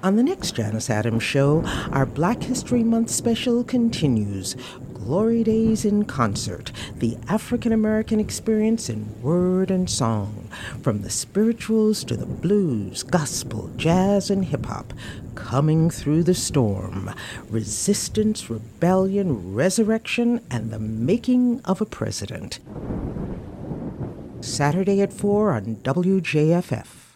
On the next Janus Adams show, our Black History Month special continues. Glory Days in Concert, the African American experience in word and song. From the spirituals to the blues, gospel, jazz, and hip hop. Coming through the storm. Resistance, rebellion, resurrection, and the making of a president. Saturday at 4 on WJFF.